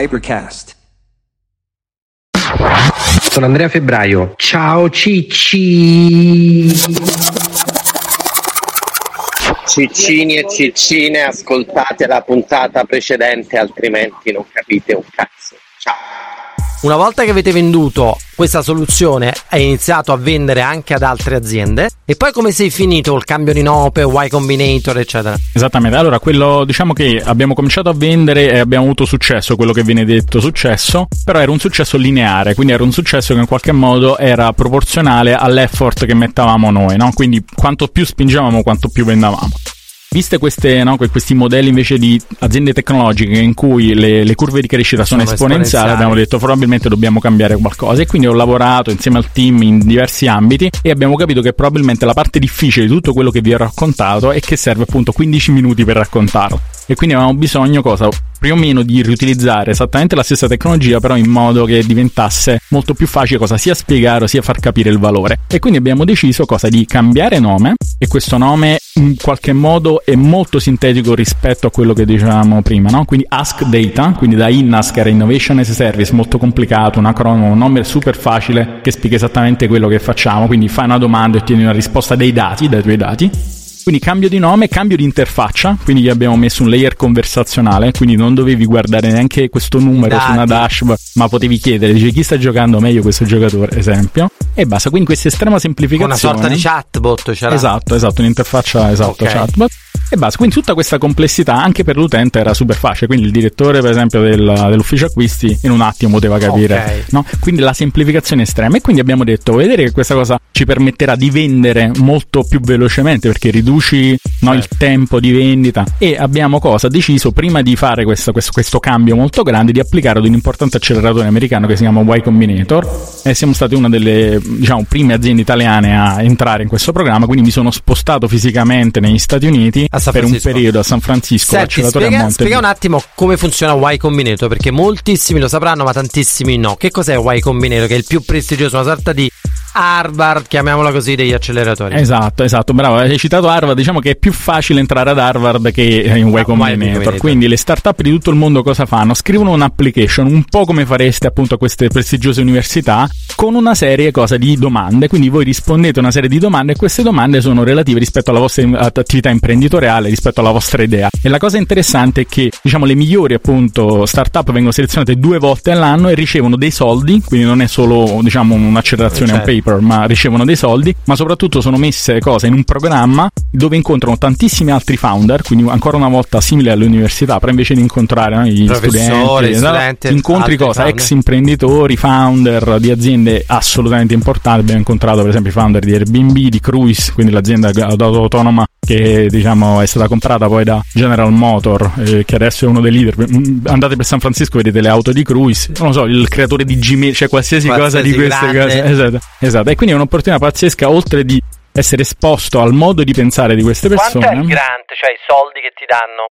Hypercast. Sono Andrea Febbraio. Ciao Cicci. Ciccini e ciccine, ascoltate la puntata precedente, altrimenti non capite un cazzo. Ciao. Una volta che avete venduto questa soluzione, hai iniziato a vendere anche ad altre aziende. E poi come sei finito il cambio di nope, Y Combinator, eccetera? Esattamente. Allora, quello diciamo che abbiamo cominciato a vendere e abbiamo avuto successo, quello che viene detto successo, però era un successo lineare, quindi era un successo che in qualche modo era proporzionale all'effort che mettavamo noi, no? Quindi quanto più spingevamo, quanto più vendavamo. Viste queste, no, questi modelli invece di aziende tecnologiche in cui le, le curve di crescita sono, sono esponenziali, esponenziali, abbiamo detto probabilmente dobbiamo cambiare qualcosa e quindi ho lavorato insieme al team in diversi ambiti e abbiamo capito che probabilmente la parte difficile di tutto quello che vi ho raccontato è che serve appunto 15 minuti per raccontarlo e quindi avevamo bisogno cosa? Più o meno di riutilizzare esattamente la stessa tecnologia però in modo che diventasse molto più facile cosa sia spiegare sia far capire il valore e quindi abbiamo deciso cosa di cambiare nome e questo nome in qualche modo è molto sintetico rispetto a quello che dicevamo prima no? quindi Ask Data quindi da INASC era Innovation as a Service molto complicato un acronimo un nome super facile che spiega esattamente quello che facciamo quindi fai una domanda e ottieni una risposta dei dati dai tuoi dati quindi cambio di nome, cambio di interfaccia, quindi gli abbiamo messo un layer conversazionale, quindi non dovevi guardare neanche questo numero Dati. su una dashboard, ma potevi chiedere, dice chi sta giocando meglio questo giocatore, esempio, e basta. Quindi questa estrema semplificazione. Una sorta di chatbot, c'era. Esatto, esatto, un'interfaccia, esatto, okay. chatbot. E basta, quindi tutta questa complessità anche per l'utente era super facile, quindi il direttore per esempio del, dell'ufficio acquisti in un attimo poteva capire, okay. no? quindi la semplificazione estrema e quindi abbiamo detto, vedere che questa cosa ci permetterà di vendere molto più velocemente perché riduci no, il tempo di vendita e abbiamo cosa? deciso prima di fare questo, questo, questo cambio molto grande di applicare ad un importante acceleratore americano che si chiama Y Combinator e siamo stati una delle diciamo, prime aziende italiane a entrare in questo programma, quindi mi sono spostato fisicamente negli Stati Uniti per un periodo a San Francisco. Senti, spiega, spiega un attimo come funziona Y Combinator, perché moltissimi lo sapranno, ma tantissimi no. Che cos'è Y Combinator? Che è il più prestigioso, una sorta di Harvard, chiamiamola così, degli acceleratori. Esatto, esatto, bravo. Hai citato Harvard, diciamo che è più facile entrare ad Harvard che in Y Combinator. Quindi le startup di tutto il mondo cosa fanno? Scrivono un'application, un po' come fareste appunto a queste prestigiose università, con una serie cosa, di domande. Quindi voi rispondete a una serie di domande e queste domande sono relative rispetto alla vostra attività imprenditoriale, rispetto alla vostra idea. E la cosa interessante è che, diciamo, le migliori appunto startup vengono selezionate due volte all'anno e ricevono dei soldi, quindi non è solo, diciamo, un'accelerazione, certo. un paper paper, ma ricevono dei soldi, ma soprattutto sono messe cose in un programma dove incontrano tantissimi altri founder, quindi ancora una volta simile all'università, però invece di incontrare no, gli studenti, studenti incontri cosa? Founder. Ex imprenditori, founder di aziende assolutamente importanti. Abbiamo incontrato per esempio i founder di Airbnb, di Cruise, quindi l'azienda autonoma che diciamo è stata comprata poi da General Motor, eh, che adesso è uno dei leader. Mm, andate per San Francisco, vedete le auto di Cruise, non lo so, il creatore di Gmail, cioè qualsiasi, qualsiasi cosa di queste grande. cose. Esatto, esatto. E quindi è un'opportunità pazzesca, oltre di essere esposto al modo di pensare di queste persone. Quanto è il grant, cioè i soldi che ti danno?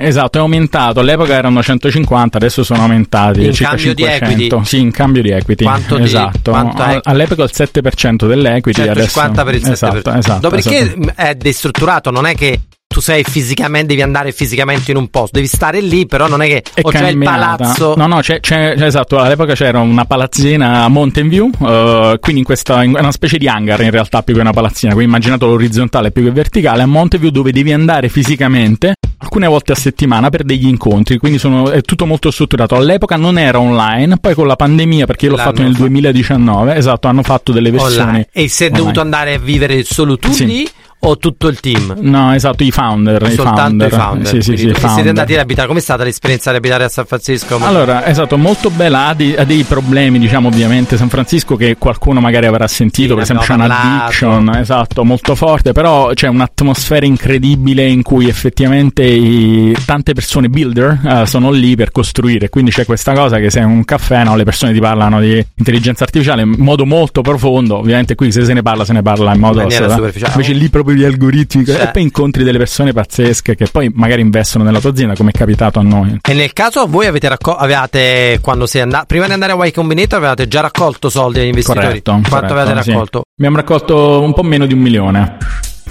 Esatto, è aumentato. All'epoca erano 150, adesso sono aumentati in circa cambio 500. Di equity. Sì, in cambio di equity. Quanto esatto. Quanto è? All'epoca il 7% dell'equity 150 adesso per il 7%. Esatto, esatto, Dopodiché esatto. è destrutturato, non è che tu sei fisicamente, devi andare fisicamente in un posto, devi stare lì, però non è che è o c'è il palazzo. No, no, c'è, c'è, esatto. All'epoca c'era una palazzina a Mountain View, uh, quindi in questa in una specie di hangar in realtà più che una palazzina. Quindi immaginato l'orizzontale più che verticale a Mountain View dove devi andare fisicamente alcune volte a settimana per degli incontri, quindi sono, è tutto molto strutturato. All'epoca non era online, poi con la pandemia, perché io l'ho L'hanno fatto nel 2019, esatto, hanno fatto delle versioni. Online. E sei dovuto andare a vivere solo tu sì. lì? O tutto il team? No, esatto, i founder. Soltanto i founder. I founder. Sì, sì, sì, founder. siete andati ad abitare? Com'è stata l'esperienza di abitare a San Francisco? Allora, esatto, molto bella. Ha dei, ha dei problemi, diciamo, ovviamente. San Francisco che qualcuno magari avrà sentito, per esempio, c'è un'addiction, esatto, molto forte. Però c'è un'atmosfera incredibile in cui effettivamente i, tante persone builder uh, sono lì per costruire. Quindi c'è questa cosa che se è un caffè, no, le persone ti parlano di intelligenza artificiale in modo molto profondo. Ovviamente qui se se ne parla, se ne parla in modo superficiale. Invece lì proprio gli algoritmi cioè. e poi incontri delle persone pazzesche che poi magari investono nella tua azienda come è capitato a noi. E nel caso voi avete raccolto, avevate quando sei andato, prima di andare a Y Combinator avevate già raccolto soldi agli investitori? Corretto, Quanto corretto, avete raccolto? Sì. Abbiamo raccolto un po' meno di un milione.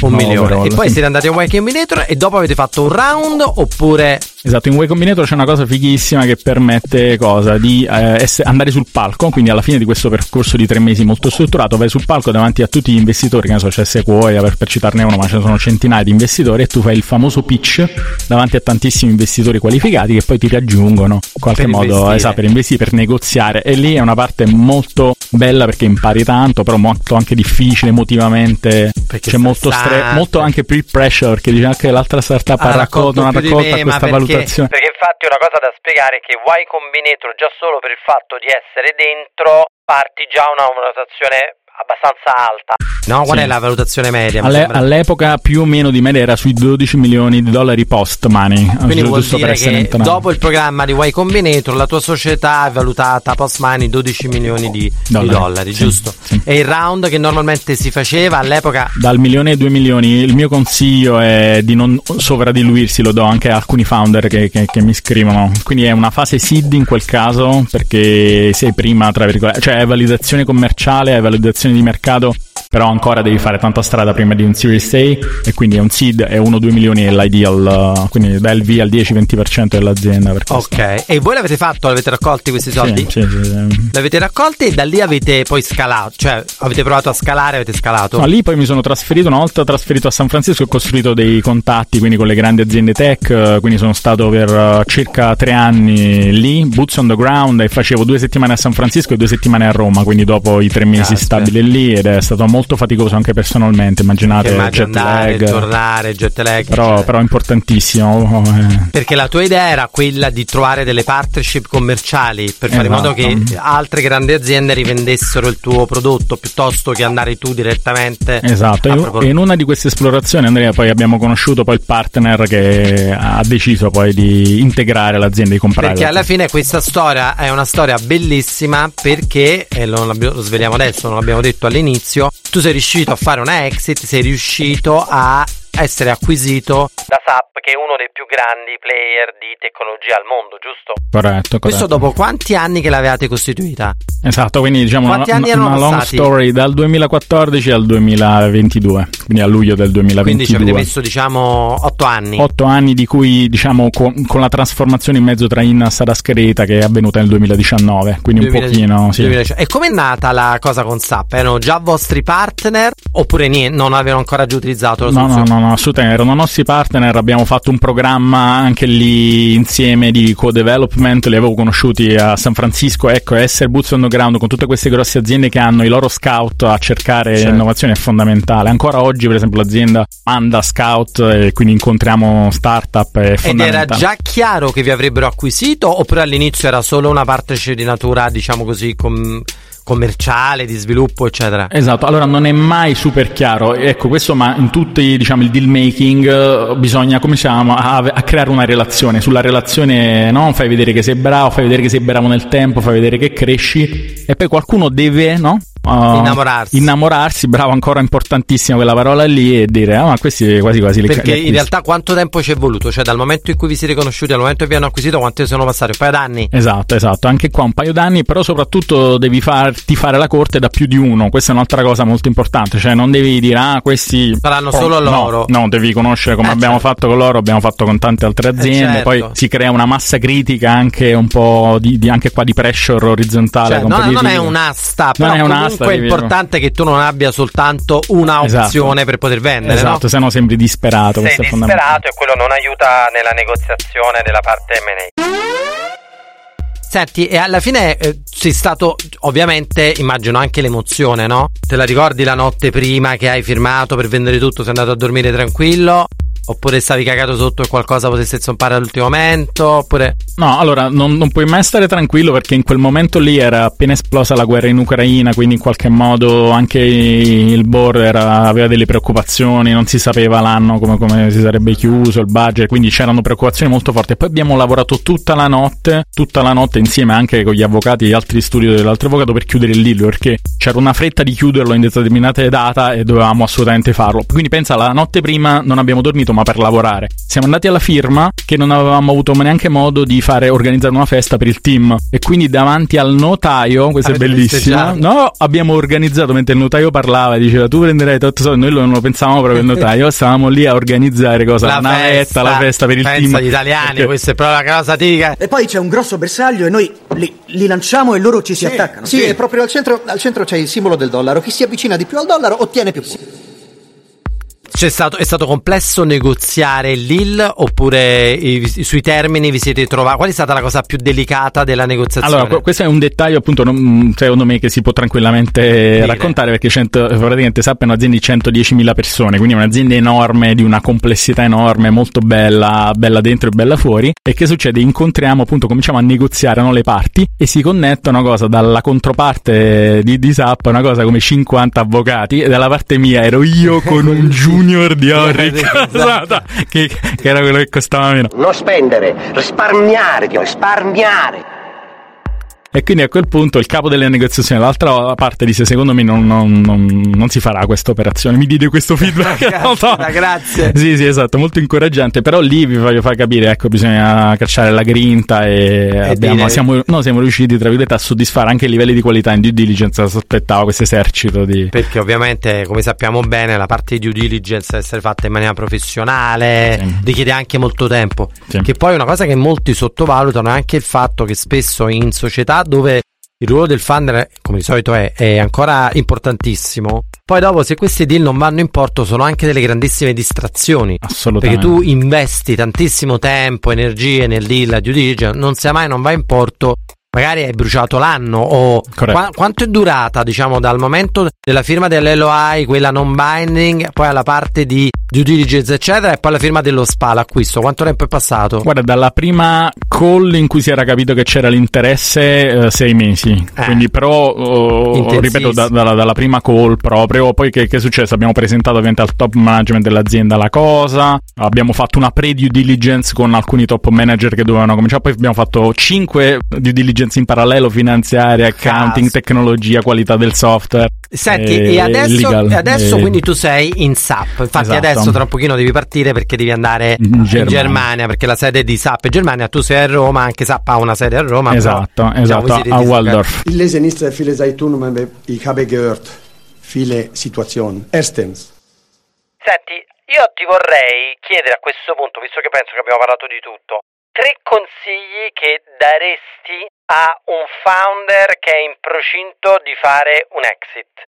Un no, milione. Overall, e poi sì. siete andati a Y Combinator e dopo avete fatto un round oppure Esatto, in Way Combinator c'è una cosa fighissima che permette cosa? Di eh, essere, andare sul palco, quindi alla fine di questo percorso di tre mesi molto strutturato vai sul palco davanti a tutti gli investitori, che ne so, c'è Sequoia per, per citarne uno, ma ce ne sono centinaia di investitori e tu fai il famoso pitch davanti a tantissimi investitori qualificati che poi ti raggiungono in qualche Per modo investire. esatto, per investire, per negoziare e lì è una parte molto bella perché impari tanto, però molto anche difficile emotivamente, Perché c'è molto stress, molto anche peer pressure perché dice anche l'altra startup Ah, ha raccolto, raccolto me, questa ma perché- valutazione. Perché infatti una cosa da spiegare è che Y Combinator già solo per il fatto di essere dentro parti già una valutazione abbastanza alta. No, qual Sì. è la valutazione media? Alle- sembra? all'epoca più o meno di media era sui 12 milioni di dollari post money. Quindi giusto vuol per dire essere che dopo il programma di Y Combinator la tua società è valutata post money 12 milioni di di Dollari. dollari, Sì, giusto? sì. E il round che normalmente si faceva all'epoca Dal milione ai due milioni, il mio consiglio è di non sovradiluirsi, lo do anche a alcuni founder che, che- che mi scrivono. Quindi è una fase seed in quel caso, perché sei prima, tra virgolette, cioè hai validazione commerciale, hai validazione di mercato, però ancora devi fare tanta strada prima di un Series A, e quindi è un seed e 1-2 milioni è l'ideal, uh, quindi dai il via al 10-20% dell'azienda. Ok, e voi l'avete fatto? L'avete raccolti questi soldi? Sì, sì, sì. L'avete raccolti e da lì avete poi scalato, cioè avete provato a scalare, avete scalato? No, lì poi mi sono trasferito, una volta trasferito a San Francisco ho costruito dei contatti quindi con le grandi aziende tech, eh, quindi sono stato per eh, circa tre anni lì, boots on the ground e facevo due settimane a San Francisco e due settimane a Roma, quindi dopo i tre mesi Caspita. stabili lì ed è stato molto faticoso anche personalmente, immaginate jet andare, lag, tornare, jet lag. però, eccetera. però importantissimo. eh. Perché la tua idea era quella di trovare delle partnership commerciali per fare in modo Esatto. che altre grandi aziende rivendessero il tuo prodotto piuttosto che andare tu direttamente. Esatto, e- e in una di queste esplorazioni Andrea poi abbiamo conosciuto poi il partner che ha deciso poi di integrare l'azienda, di comprare. Perché alla fine questa storia è una storia bellissima perché, e lo, lo sveliamo adesso, non l'abbiamo detto all'inizio, tu sei riuscito a fare una exit, sei riuscito a essere acquisito da SAP che è uno dei più grandi player di tecnologia al mondo, giusto? Corretto, corretto. Questo dopo quanti anni che l'avevate costituita? Esatto, quindi diciamo una, Quanti una erano long passati? story dal 2014 al 2022, quindi a luglio del Quindi ci avete 2022. messo diciamo 8 anni. Otto anni di cui diciamo con, con la trasformazione in mezzo tra Innas ad Aschereta che è avvenuta nel 2019, quindi un 2000 pochino sì. 2010. E com'è nata la cosa con SAP? Erano già vostri partner oppure niente, non avevano ancora già utilizzato la No, no, soluzione? no, no, assolutamente. Erano nostri partner. Abbiamo fatto un programma anche lì insieme di co-development. Li avevo conosciuti a San Francisco. Ecco, essere boots on the ground con tutte queste grosse aziende che hanno i loro scout a cercare Certo. innovazione è fondamentale. Ancora oggi, per esempio, l'azienda manda scout e quindi incontriamo startup. È Ed era già chiaro che vi avrebbero acquisito oppure all'inizio era solo una partnership di natura, diciamo così, com- commerciale, di sviluppo, eccetera? Esatto, allora non è mai super chiaro, ecco questo ma in tutti diciamo il deal making eh, bisogna chiama a, a creare una relazione, sulla relazione no? fai vedere che sei bravo, fai vedere che sei bravo nel tempo, fai vedere che cresci e poi qualcuno deve no? Uh, Innamorarsi. innamorarsi, bravo ancora importantissima quella parola lì e dire ah ma questi quasi quasi li Perché in acquisto". realtà quanto tempo ci è voluto? Cioè dal momento in cui vi siete conosciuti al momento che vi hanno acquisito quanti sono passati? Un paio d'anni? Esatto, esatto, anche qua un paio d'anni, però soprattutto devi farti fare la corte da più di uno, questa è un'altra cosa molto importante, cioè non devi dire ah questi Saranno Oh, solo no, loro. No, devi conoscere come Eh, abbiamo certo. fatto con loro, abbiamo fatto con tante altre aziende, certo. poi si crea una massa critica anche un po' di, di- anche qua di pressure orizzontale. Cioè, no, non è un'asta, Non però è comunque è importante che tu non abbia soltanto una Esatto. opzione per poter vendere, Esatto, no? se no sembri disperato. questo è fondamentale. e quello non aiuta nella negoziazione della parte M&A. Senti, e alla fine eh, sei stato, ovviamente, immagino anche l'emozione, no? Te la ricordi la notte prima che hai firmato per vendere tutto, sei andato a dormire tranquillo? Oppure stavi cagato sotto e qualcosa potesse zompare all'ultimo momento? Oppure... No, allora non, non puoi mai stare tranquillo perché in quel momento lì era appena esplosa la guerra in Ucraina, quindi in qualche modo anche il era- aveva delle preoccupazioni, non si sapeva l'anno come, come si sarebbe chiuso, il budget, quindi c'erano preoccupazioni molto forti. E poi abbiamo lavorato tutta la notte, tutta la notte insieme anche con gli avvocati di altri studi dell'altro avvocato per chiudere il deal perché c'era una fretta di chiuderlo in determinate date e dovevamo assolutamente farlo. Quindi pensa, la notte prima non abbiamo dormito insomma per lavorare. Siamo andati alla firma che non avevamo avuto neanche modo di fare organizzare una festa per il team e quindi davanti al notaio, questo Avete è bellissimo. No, abbiamo organizzato mentre il notaio parlava e diceva tu prenderai tutto soldi, noi non lo pensavamo proprio il notaio, stavamo lì a organizzare cosa la, la navetta, la festa per il Pensa team. gli italiani, perché... questa è proprio la cosa tipica. E poi c'è un grosso bersaglio e noi li, li lanciamo e loro ci si sì, attaccano. Sì, sì, e proprio al centro, al centro c'è il simbolo del dollaro. Chi si avvicina di più al dollaro ottiene più punti. C'è stato, è stato complesso negoziare l'IL oppure i, sui termini vi siete trovati? Qual è stata la cosa più delicata della negoziazione? Allora, questo è un dettaglio appunto non, secondo me che si può tranquillamente Dire. raccontare perché cento, praticamente SAP è un'azienda di 110.000 persone, quindi è un'azienda enorme, di una complessità enorme, molto bella, bella dentro e bella fuori. E che succede? Incontriamo appunto, cominciamo a negoziare no, le parti e si connetta una cosa dalla controparte di, di SAP, una cosa come 50 avvocati e dalla parte mia ero io con un giugno junior di Auric esatto. che, che era quello che costava meno. Non spendere, risparmiare, risparmiare. E quindi a quel punto il capo delle negoziazioni dall'altra parte disse secondo me non, non, non, non si farà questa operazione, mi diede questo feedback. grazie, grazie. Sì, sì, esatto, molto incoraggiante, però lì vi voglio far capire, ecco, bisogna cacciare la grinta e, e abbiamo, siamo, no, siamo riusciti, tra virgolette, a soddisfare anche i livelli di qualità in due diligence, sospettavo questo esercito di... Perché ovviamente, come sappiamo bene, la parte di due diligence deve essere fatta in maniera professionale, sì. richiede anche molto tempo. Sì. Che poi una cosa che molti sottovalutano è anche il fatto che spesso in società dove il ruolo del funder, come di solito è, è ancora importantissimo. Poi dopo, se questi deal non vanno in porto, sono anche delle grandissime distrazioni. Assolutamente. Perché tu investi tantissimo tempo, energie nel deal, due diligence, non sia mai non va in porto magari hai bruciato l'anno o qu- quanto è durata diciamo dal momento della firma dell'LOI quella non binding poi alla parte di due diligence eccetera e poi la firma dello SPA l'acquisto quanto tempo è passato? guarda dalla prima call in cui si era capito che c'era l'interesse eh, sei mesi eh. quindi però oh, ripeto da, da, dalla prima call proprio poi che, che è successo abbiamo presentato ovviamente al top management dell'azienda la cosa abbiamo fatto una pre due diligence con alcuni top manager che dovevano cominciare poi abbiamo fatto 5 due diligence diligence in parallelo, finanziaria, accounting, Caso. tecnologia, qualità del software. Senti, e, e adesso, e... quindi tu sei in SAP. Infatti, esatto. adesso tra un pochino devi partire perché devi andare in Germania. in Germania. Perché la sede di SAP è Germania, tu sei a Roma, anche SAP ha una sede a Roma. Esatto, però, esatto, diciamo, a Waldorf. Ich lese sehr viele Zeitungen, ich habe gehört viele Situationen. Erstens. Senti, io ti vorrei chiedere a questo punto, visto che penso che abbiamo parlato di tutto, tre consigli che daresti a un founder che è in procinto di fare un exit?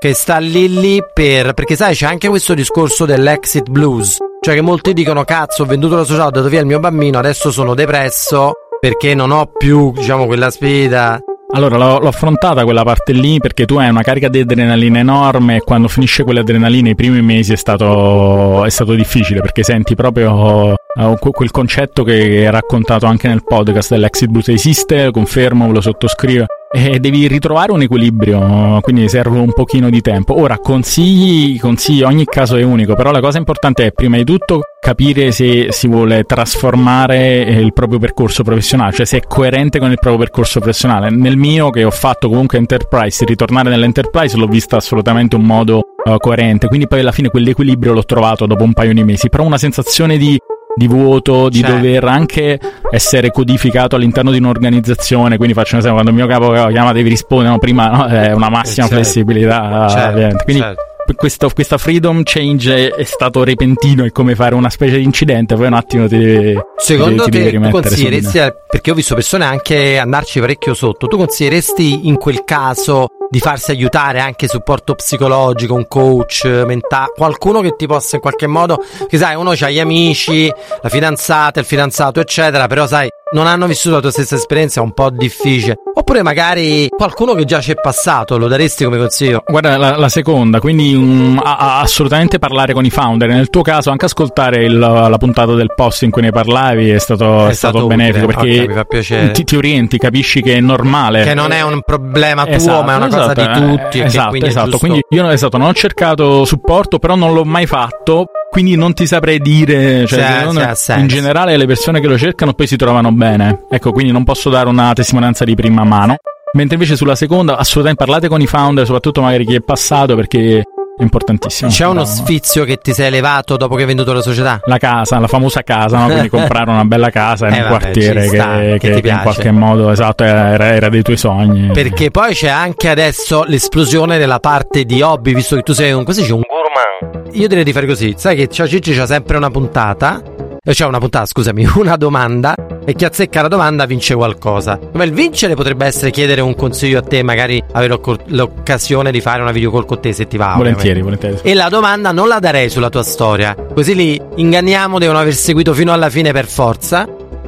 Che sta lì lì per... perché sai c'è anche questo discorso dell'exit blues, cioè che molti dicono cazzo ho venduto la società, ho dato via il mio bambino, adesso sono depresso perché non ho più diciamo quella sfida allora, l'ho, l'ho, affrontata quella parte lì perché tu hai una carica di adrenalina enorme e quando finisce quell'adrenalina i primi mesi è stato, è stato difficile perché senti proprio uh, quel concetto che è raccontato anche nel podcast dell'exit boost esiste, confermo, lo sottoscrivo e devi ritrovare un equilibrio, quindi serve un pochino di tempo. Ora, consigli, consigli, ogni caso è unico, però la cosa importante è prima di tutto capire se si vuole trasformare il proprio percorso professionale, cioè se è coerente con il proprio percorso professionale. Nel mio, che ho fatto comunque enterprise, ritornare nell'enterprise l'ho vista assolutamente un modo uh, coerente, quindi poi alla fine quell'equilibrio l'ho trovato dopo un paio di mesi, però una sensazione di di vuoto, di certo. dover anche essere codificato all'interno di un'organizzazione. Quindi faccio un esempio, quando il mio capo chiama devi rispondere, no, prima no, è una massima certo. flessibilità. Certo. Quindi certo. Questo, questa freedom change è stato repentino, è come fare una specie di incidente, poi un attimo ti devi Secondo ti te tu consiglieresti, perché ho visto persone anche andarci parecchio sotto, tu consiglieresti in quel caso di farsi aiutare anche supporto psicologico, un coach mentale, qualcuno che ti possa in qualche modo, che sai, uno ha gli amici, la fidanzata, il fidanzato, eccetera, però sai, non hanno vissuto la tua stessa esperienza, è un po' difficile. Oppure magari qualcuno che già ci è passato, lo daresti come consiglio? Guarda, la, la seconda, quindi um, a, a assolutamente parlare con i founder. Nel tuo caso, anche ascoltare il, la puntata del post in cui ne parlavi è stato, è, è stato, stato benefico perché okay, ti, ti, orienti, capisci che è normale. Che non è un problema tuo, esatto, ma è una esatto, cosa di esatto, tutti. Esatto, quindi esatto. Quindi io esatto, non ho cercato supporto, però non l'ho mai fatto quindi non ti saprei dire, cioè, sì, sì, in generale le persone che lo cercano poi si trovano bene. Ecco, quindi non posso dare una testimonianza di prima mano. Mentre invece sulla seconda, assolutamente parlate con i founder, soprattutto magari chi è passato, perché è importantissimo. C'è uno sfizio che ti sei elevato dopo che hai venduto la società? La casa, la famosa casa, no? quindi comprare una bella casa in Eh, un vabbè, quartiere che, sta, che che- che in qualche modo esatto era, era dei tuoi sogni. Perché poi c'è anche adesso l'esplosione della parte di hobby, visto che tu sei un. Così c'è un. Gourmand. Io direi di fare così. Sai che Ciao Cicci c'ha sempre una puntata. Eh, C'è una puntata, scusami, una domanda. E chi azzecca la domanda vince qualcosa. Ma il vincere potrebbe essere chiedere un consiglio a te, magari avere l'occasione di fare una video call con te se ti va. volentieri, ovviamente. volentieri. E la domanda non la darei sulla tua storia. Così li inganniamo, devono aver seguito fino alla fine per forza.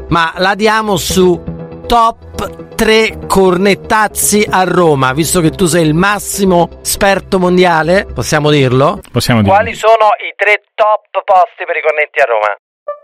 Ma la diamo su top 3 cornettazzi a Roma. Visto che tu sei il massimo esperto mondiale, possiamo dirlo? Possiamo dire. Quali sono i tre top posti per i cornetti a Roma?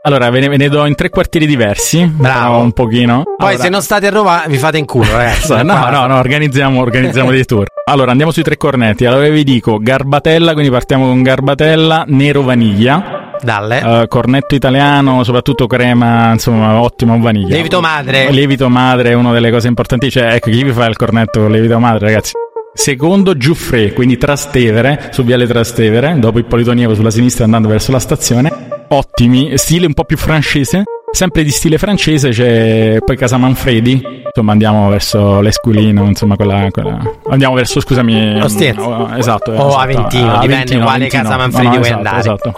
Allora, ve ne, ve ne do in tre quartieri diversi. Bravo. Un pochino. Poi Allora- se non state a Roma vi fate in culo, ragazzi. No, no, no, organizziamo, organizziamo dei tour. Allora, andiamo sui tre cornetti. Allora vi dico Garbatella, quindi partiamo con Garbatella, Nero Vaniglia. Dalle. Eh, cornetto italiano, soprattutto crema, insomma, ottimo vaniglia. Lievito madre. Lievito madre è una delle cose importanti. Cioè, ecco, chi vi fa il cornetto con lievito madre, ragazzi? Secondo Giuffre, quindi Trastevere, su Viale Trastevere, dopo Ippolito Nievo sulla sinistra andando verso la stazione. Ottimi, stile un po' più francese. Sempre di stile francese c'è poi Casa Manfredi. Insomma, andiamo verso l'Esquilino, insomma, quella, quella- Andiamo verso, scusami. Ostiense. oh, esatto. O esatto. Aventino, Ah, dipende Aventino, quale Aventino. Casa Manfredi No, no, vuoi esatto, andare. Esatto.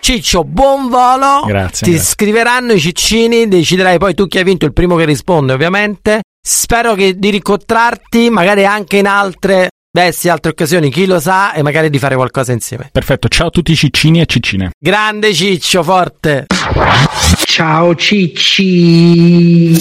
Ciccio, buon volo. Grazie, Ti grazie. scriveranno i ciccini, deciderai poi tu chi hai vinto, il primo che risponde, ovviamente. Spero che di ricontrarti, magari anche in altre, beh, sì, altre occasioni, chi lo sa, e magari di fare qualcosa insieme. Perfetto, ciao a tutti i ciccini e ciccine. Grande Ciccio, forte. Ciao Cicci.